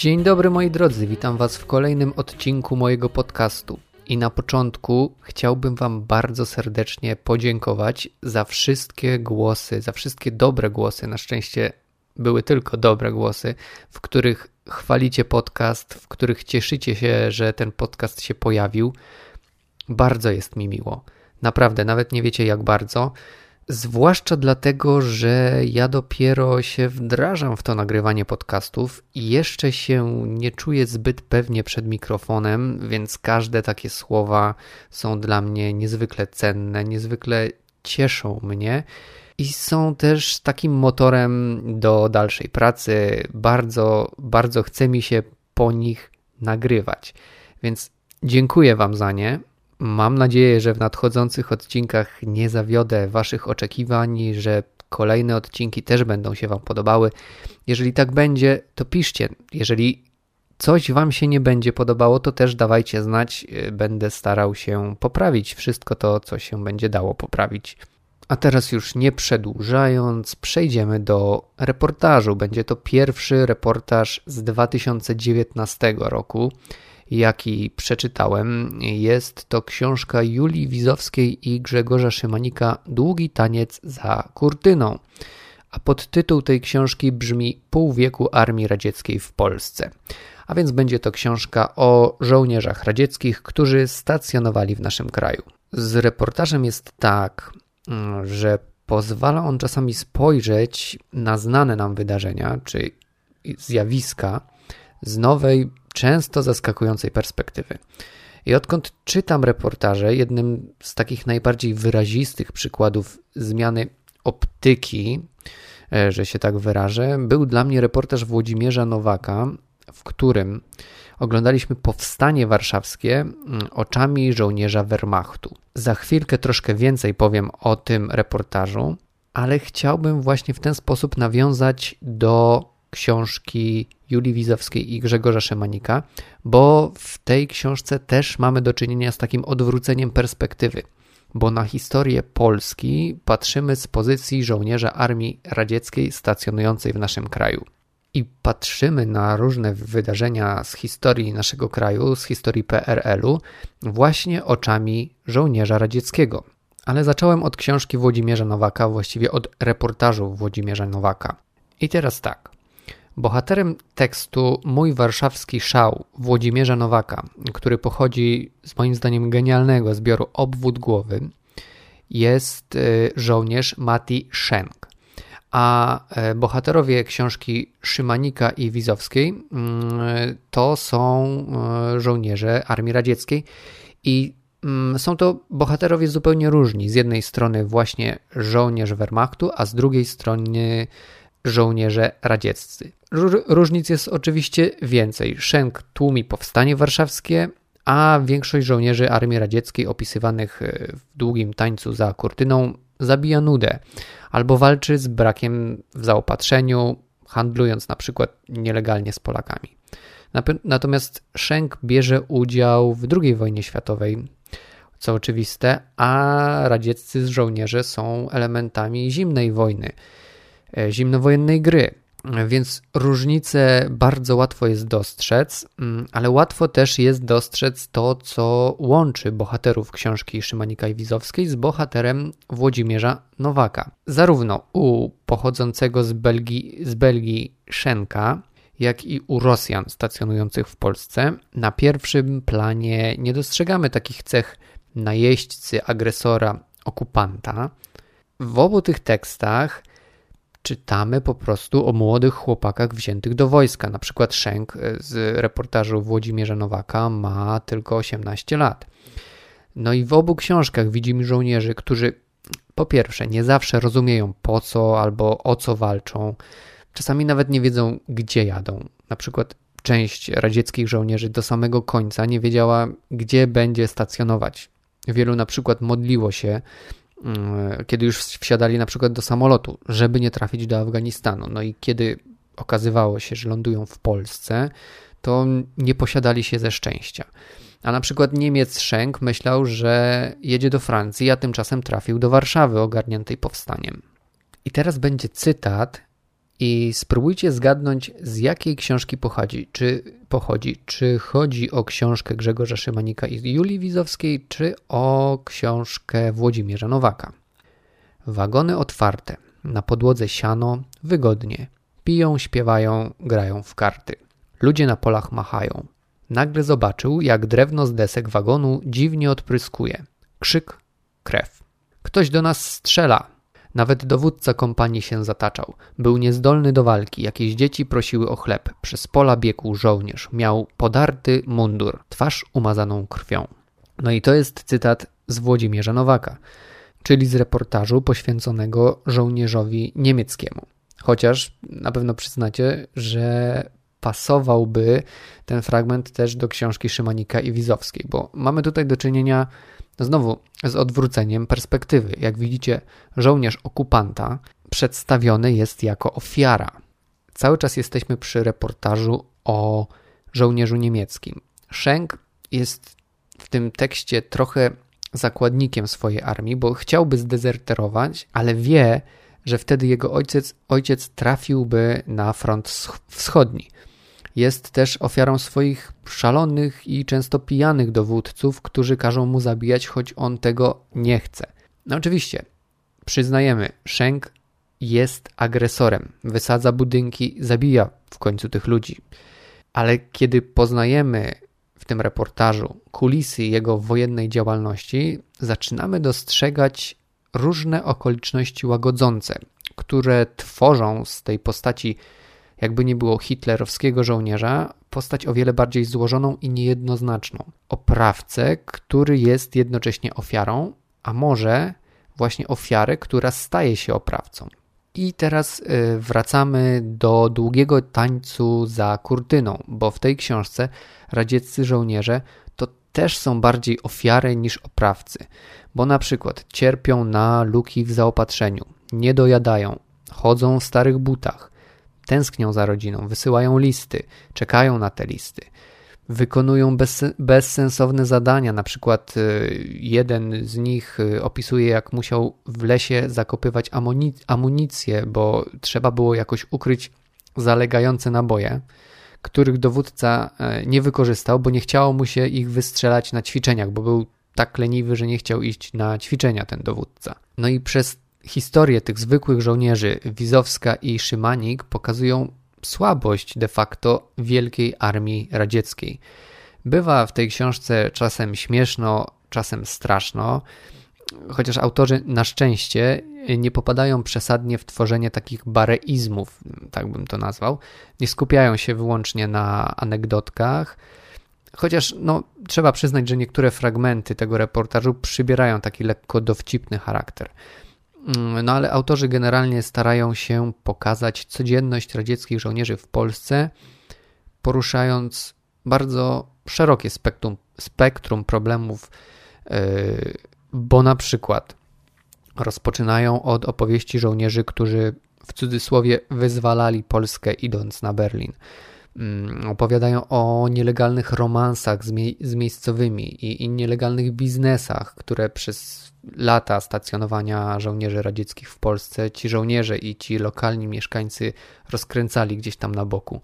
Dzień dobry moi drodzy, witam Was w kolejnym odcinku mojego podcastu. I na początku chciałbym Wam bardzo serdecznie podziękować za wszystkie głosy, za wszystkie dobre głosy. Na szczęście były tylko dobre głosy, w których chwalicie podcast, w których cieszycie się, że ten podcast się pojawił. Bardzo jest mi miło. Naprawdę, nawet nie wiecie jak bardzo. Zwłaszcza dlatego, że ja dopiero się wdrażam w to nagrywanie podcastów i jeszcze się nie czuję zbyt pewnie przed mikrofonem, więc każde takie słowa są dla mnie niezwykle cenne, niezwykle cieszą mnie i są też takim motorem do dalszej pracy. Bardzo, bardzo chce mi się po nich nagrywać. Więc dziękuję Wam za nie. Mam nadzieję, że w nadchodzących odcinkach nie zawiodę Waszych oczekiwań, że kolejne odcinki też będą się Wam podobały. Jeżeli tak będzie, to piszcie. Jeżeli coś Wam się nie będzie podobało, to też dawajcie znać. Będę starał się poprawić wszystko to, co się będzie dało poprawić. A teraz już nie przedłużając, przejdziemy do reportażu. Będzie to pierwszy reportaż z 2019 roku jaki przeczytałem. Jest to książka Julii Wizowskiej i Grzegorza Szymanika Długi taniec za kurtyną. A podtytuł tej książki brzmi Pół wieku Armii Radzieckiej w Polsce. A więc będzie to książka o żołnierzach radzieckich, którzy stacjonowali w naszym kraju. Z reportażem jest tak, że pozwala on czasami spojrzeć na znane nam wydarzenia czy zjawiska z nowej, często zaskakującej perspektywy. I odkąd czytam reportaże, jednym z takich najbardziej wyrazistych przykładów zmiany optyki, e, że się tak wyrażę, był dla mnie reportaż Włodzimierza Nowaka, w którym oglądaliśmy powstanie warszawskie mm, oczami żołnierza Wehrmachtu. Za chwilkę troszkę więcej powiem o tym reportażu, ale chciałbym właśnie w ten sposób nawiązać do książki Julii Wizowskiej i Grzegorza Szemanika, bo w tej książce też mamy do czynienia z takim odwróceniem perspektywy, bo na historię Polski patrzymy z pozycji żołnierza armii radzieckiej stacjonującej w naszym kraju. I patrzymy na różne wydarzenia z historii naszego kraju, z historii PRL-u, właśnie oczami żołnierza radzieckiego. Ale zacząłem od książki Włodzimierza Nowaka, właściwie od reportażu Włodzimierza Nowaka. I teraz tak. Bohaterem tekstu Mój warszawski szał Włodzimierza Nowaka, który pochodzi z moim zdaniem genialnego zbioru Obwód głowy, jest y, żołnierz Mati Szenk. A e, bohaterowie książki Szymanika i Wizowskiej mm, to są e, żołnierze Armii Radzieckiej i mm, są to bohaterowie zupełnie różni. Z jednej strony właśnie żołnierz Wehrmachtu, a z drugiej strony żołnierze radzieccy. Różnic jest oczywiście więcej. Szenk tłumi powstanie warszawskie, a większość żołnierzy Armii Radzieckiej opisywanych e, w długim tańcu za kurtyną zabija nudę albo walczy z brakiem w zaopatrzeniu, handlując na przykład nielegalnie z Polakami. Natomiast Szenk bierze udział w II wojnie światowej, co oczywiste, a radzieccy żołnierze są elementami zimnej wojny, zimnowojennej gry. Więc różnice bardzo łatwo jest dostrzec, mm, ale łatwo też jest dostrzec to, co łączy bohaterów książki Szymanika i Wizowskiej z bohaterem Włodzimierza Nowaka. Zarówno u pochodzącego z Belgii, z Belgii Szenka, jak i u Rosjan stacjonujących w Polsce, na pierwszym planie nie dostrzegamy takich cech najeźdźcy, agresora, okupanta. W obu tych tekstach czytamy po prostu o młodych chłopakach wziętych do wojska. Na przykład Szenk e, z reportażu Włodzimierza Nowaka ma tylko 18 lat. No i w obu książkach widzimy żołnierzy, którzy po pierwsze nie zawsze rozumieją po co albo o co walczą. Czasami nawet nie wiedzą, gdzie jadą. Na przykład część radzieckich żołnierzy do samego końca nie wiedziała, gdzie będzie stacjonować. Wielu na przykład modliło się, kiedy już wsiadali na przykład do samolotu, żeby nie trafić do Afganistanu. No i kiedy okazywało się, że lądują w Polsce, to nie posiadali się ze szczęścia. A na przykład Niemiec Schenk myślał, że jedzie do Francji, a tymczasem trafił do Warszawy ogarniętej powstaniem. I teraz będzie cytat i spróbujcie zgadnąć, z jakiej książki pochodzi. Czy pochodzi, czy chodzi o książkę Grzegorza Szymanika i Julii Wizowskiej, czy o książkę Włodzimierza Nowaka. Wagony otwarte, na podłodze siano, wygodnie. Piją, śpiewają, grają w karty. Ludzie na polach machają. Nagle zobaczył, jak drewno z desek wagonu dziwnie odpryskuje. Krzyk, krew. Ktoś do nas strzela, nawet dowódca kompanii się zataczał. Był niezdolny do walki. Jakieś dzieci prosiły o chleb. Przez pola biegł żołnierz. Miał podarty mundur, twarz umazaną krwią. No i to jest cytat z Włodzimierza Nowaka, czyli z reportażu poświęconego żołnierzowi niemieckiemu. Chociaż na pewno przyznacie, że pasowałby ten fragment też do książki Szymanika i Wizowskiej, bo mamy tutaj do czynienia Znowu z odwróceniem perspektywy. Jak widzicie, żołnierz okupanta przedstawiony jest jako ofiara. Cały czas jesteśmy przy reportażu o żołnierzu niemieckim. Schenk jest w tym tekście trochę zakładnikiem swojej armii, bo chciałby zdezerterować, ale wie, że wtedy jego ojciec, ojciec trafiłby na front wschodni. Jest też ofiarą swoich szalonych i często pijanych dowódców, którzy każą mu zabijać, choć on tego nie chce. No oczywiście, przyznajemy, Shenk jest agresorem, wysadza budynki, zabija w końcu tych ludzi. Ale kiedy poznajemy w tym reportażu kulisy jego wojennej działalności, zaczynamy dostrzegać różne okoliczności łagodzące, które tworzą z tej postaci jakby nie było hitlerowskiego żołnierza, postać o wiele bardziej złożoną i niejednoznaczną. Oprawcę, który jest jednocześnie ofiarą, a może właśnie ofiarę, która staje się oprawcą. I teraz y, wracamy do długiego tańcu za kurtyną, bo w tej książce radzieccy żołnierze to też są bardziej ofiary niż oprawcy, bo na przykład cierpią na luki w zaopatrzeniu, nie dojadają, chodzą w starych butach, tęsknią za rodziną, wysyłają listy, czekają na te listy, wykonują bez, bezsensowne zadania. Na przykład y, jeden z nich y, opisuje, jak musiał w lesie zakopywać amunicję, bo trzeba było jakoś ukryć zalegające naboje, których dowódca e, nie wykorzystał, bo nie chciało mu się ich wystrzelać na ćwiczeniach, bo był tak leniwy, że nie chciał iść na ćwiczenia ten dowódca. No i przez Historie tych zwykłych żołnierzy Wizowska i Szymanik pokazują słabość de facto wielkiej armii radzieckiej. Bywa w tej książce czasem śmieszno, czasem straszno, chociaż autorzy na szczęście nie popadają przesadnie w tworzenie takich bareizmów, tak bym to nazwał. Nie skupiają się wyłącznie na anegdotkach, chociaż no, trzeba przyznać, że niektóre fragmenty tego reportażu przybierają taki lekko dowcipny charakter. Mm, no ale autorzy generalnie starają się pokazać codzienność radzieckich żołnierzy w Polsce, poruszając bardzo szerokie spektrum, spektrum problemów, yy, bo na przykład rozpoczynają od opowieści żołnierzy, którzy w cudzysłowie wyzwalali Polskę idąc na Berlin. Mm, opowiadają o nielegalnych romansach z, mie z miejscowymi i, i, nielegalnych biznesach, które przez lata stacjonowania żołnierzy radzieckich w Polsce ci żołnierze i ci lokalni mieszkańcy rozkręcali gdzieś tam na boku.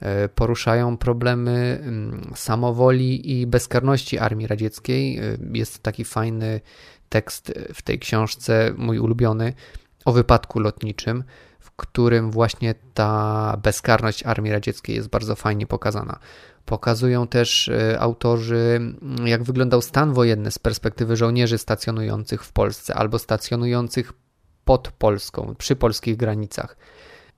E, poruszają problemy mm, samowoli i bezkarności armii radzieckiej. E, jest taki fajny tekst w tej książce, mój ulubiony, o wypadku lotniczym którym właśnie ta bezkarność armii radzieckiej jest bardzo fajnie pokazana. Pokazują też e, autorzy, jak wyglądał stan wojenny z perspektywy żołnierzy stacjonujących w Polsce albo stacjonujących pod Polską, przy polskich granicach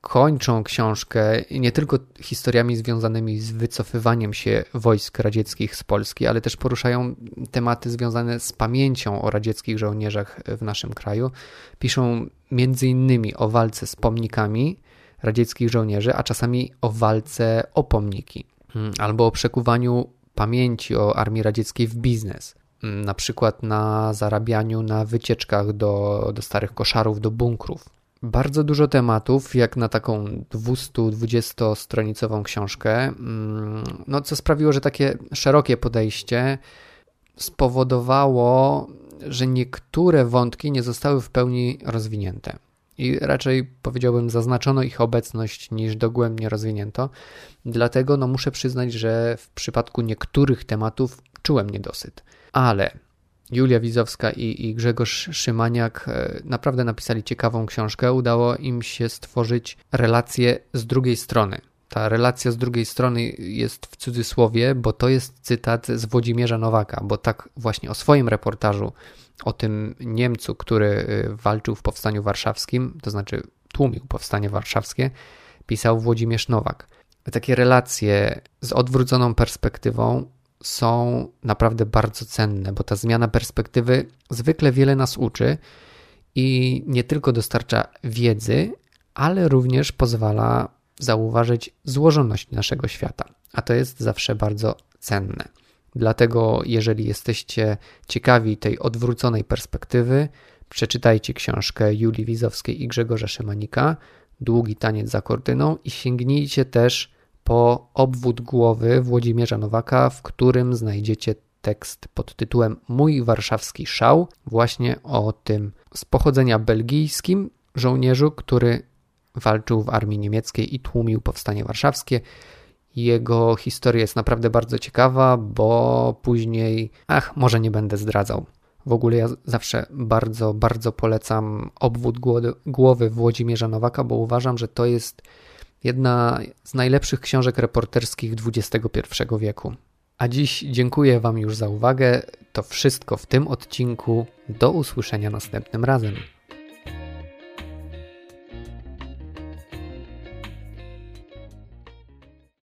kończą książkę nie tylko historiami związanymi z wycofywaniem się wojsk radzieckich z Polski, ale też poruszają tematy związane z pamięcią o radzieckich żołnierzach w naszym kraju. Piszą między innymi o walce z pomnikami radzieckich żołnierzy, a czasami o walce o pomniki, hmm, albo o przekuwaniu pamięci o armii radzieckiej w biznes hmm, na przykład na zarabianiu na wycieczkach do, do starych koszarów, do bunkrów bardzo dużo tematów, jak na taką 220-stronicową książkę, mm, no, co sprawiło, że takie szerokie podejście spowodowało, że niektóre wątki nie zostały w pełni rozwinięte. i raczej powiedziałbym zaznaczono ich obecność niż dogłębnie rozwinięto. Dlatego no, muszę przyznać, że w przypadku niektórych tematów czułem niedosyt. Ale Julia Wizowska i, i Grzegorz Szymaniak e, naprawdę napisali ciekawą książkę. Udało im się stworzyć relację z drugiej strony. Ta relacja z drugiej strony jest w cudzysłowie, bo to jest cytat z Włodzimierza Nowaka, bo tak właśnie o swoim reportażu o tym Niemcu, który y, walczył w powstaniu warszawskim, to znaczy tłumił powstanie warszawskie, pisał Włodzimierz Nowak. Takie relacje z odwróconą perspektywą są naprawdę bardzo cenne, bo ta zmiana perspektywy zwykle wiele nas uczy i nie tylko dostarcza wiedzy, ale również pozwala zauważyć złożoność naszego świata, a to jest zawsze bardzo cenne. Dlatego, jeżeli jesteście ciekawi tej odwróconej perspektywy, przeczytajcie książkę Julii Wizowskiej i Grzegorza Szymanika Długi taniec za kortyną i sięgnijcie też po obwód głowy Włodzimierza Nowaka, w którym znajdziecie tekst pod tytułem Mój warszawski szał, właśnie o tym z pochodzenia belgijskim żołnierzu, który walczył w armii niemieckiej i tłumił powstanie warszawskie. Jego historia jest naprawdę bardzo ciekawa, bo później, ach, może nie będę zdradzał. W ogóle ja zawsze bardzo, bardzo polecam obwód głowy Włodzimierza Nowaka, bo uważam, że to jest jedna z najlepszych książek reporterskich XXI wieku. A dziś dziękuję Wam już za uwagę. To wszystko w tym odcinku. Do usłyszenia następnym razem.